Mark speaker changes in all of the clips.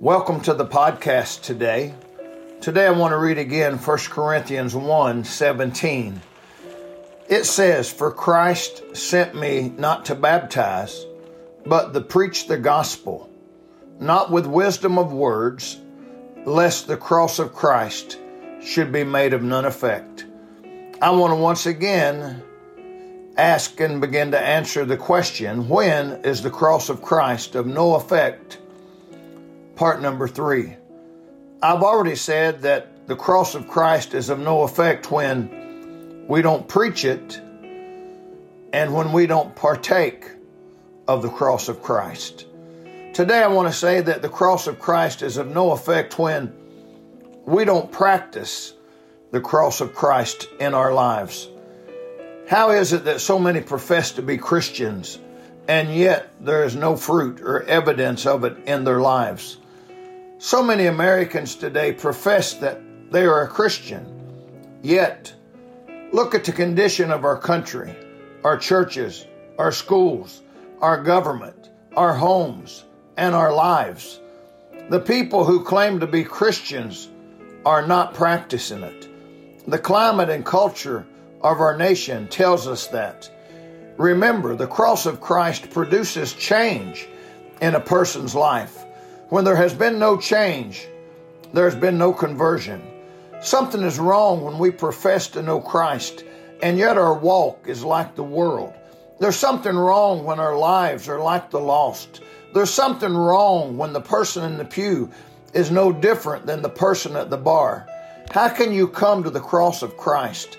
Speaker 1: Welcome to the podcast today. Today I want to read again 1 Corinthians 1 17. It says, For Christ sent me not to baptize, but to preach the gospel, not with wisdom of words, lest the cross of Christ should be made of none effect. I want to once again ask and begin to answer the question when is the cross of Christ of no effect? Part number three. I've already said that the cross of Christ is of no effect when we don't preach it and when we don't partake of the cross of Christ. Today, I want to say that the cross of Christ is of no effect when we don't practice the cross of Christ in our lives. How is it that so many profess to be Christians and yet there is no fruit or evidence of it in their lives? So many Americans today profess that they are a Christian, yet look at the condition of our country, our churches, our schools, our government, our homes, and our lives. The people who claim to be Christians are not practicing it. The climate and culture of our nation tells us that. Remember, the cross of Christ produces change in a person's life. When there has been no change, there's been no conversion. Something is wrong when we profess to know Christ and yet our walk is like the world. There's something wrong when our lives are like the lost. There's something wrong when the person in the pew is no different than the person at the bar. How can you come to the cross of Christ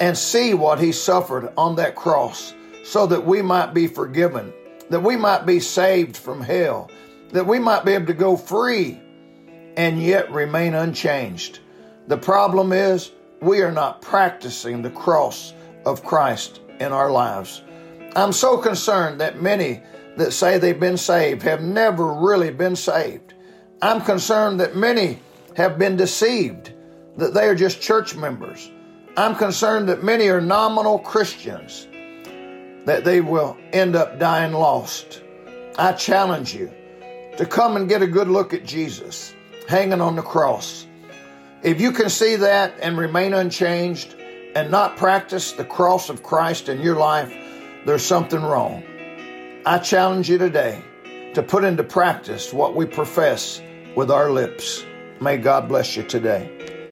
Speaker 1: and see what he suffered on that cross so that we might be forgiven, that we might be saved from hell, that we might be able to go free and yet remain unchanged. The problem is we are not practicing the cross of Christ in our lives. I'm so concerned that many that say they've been saved have never really been saved. I'm concerned that many have been deceived, that they are just church members. I'm concerned that many are nominal Christians, that they will end up dying lost. I challenge you to come and get a good look at Jesus hanging on the cross. If you can see that and remain unchanged and not practice the cross of Christ in your life, there's something wrong. I challenge you today to put into practice what we profess with our lips. May God bless you today.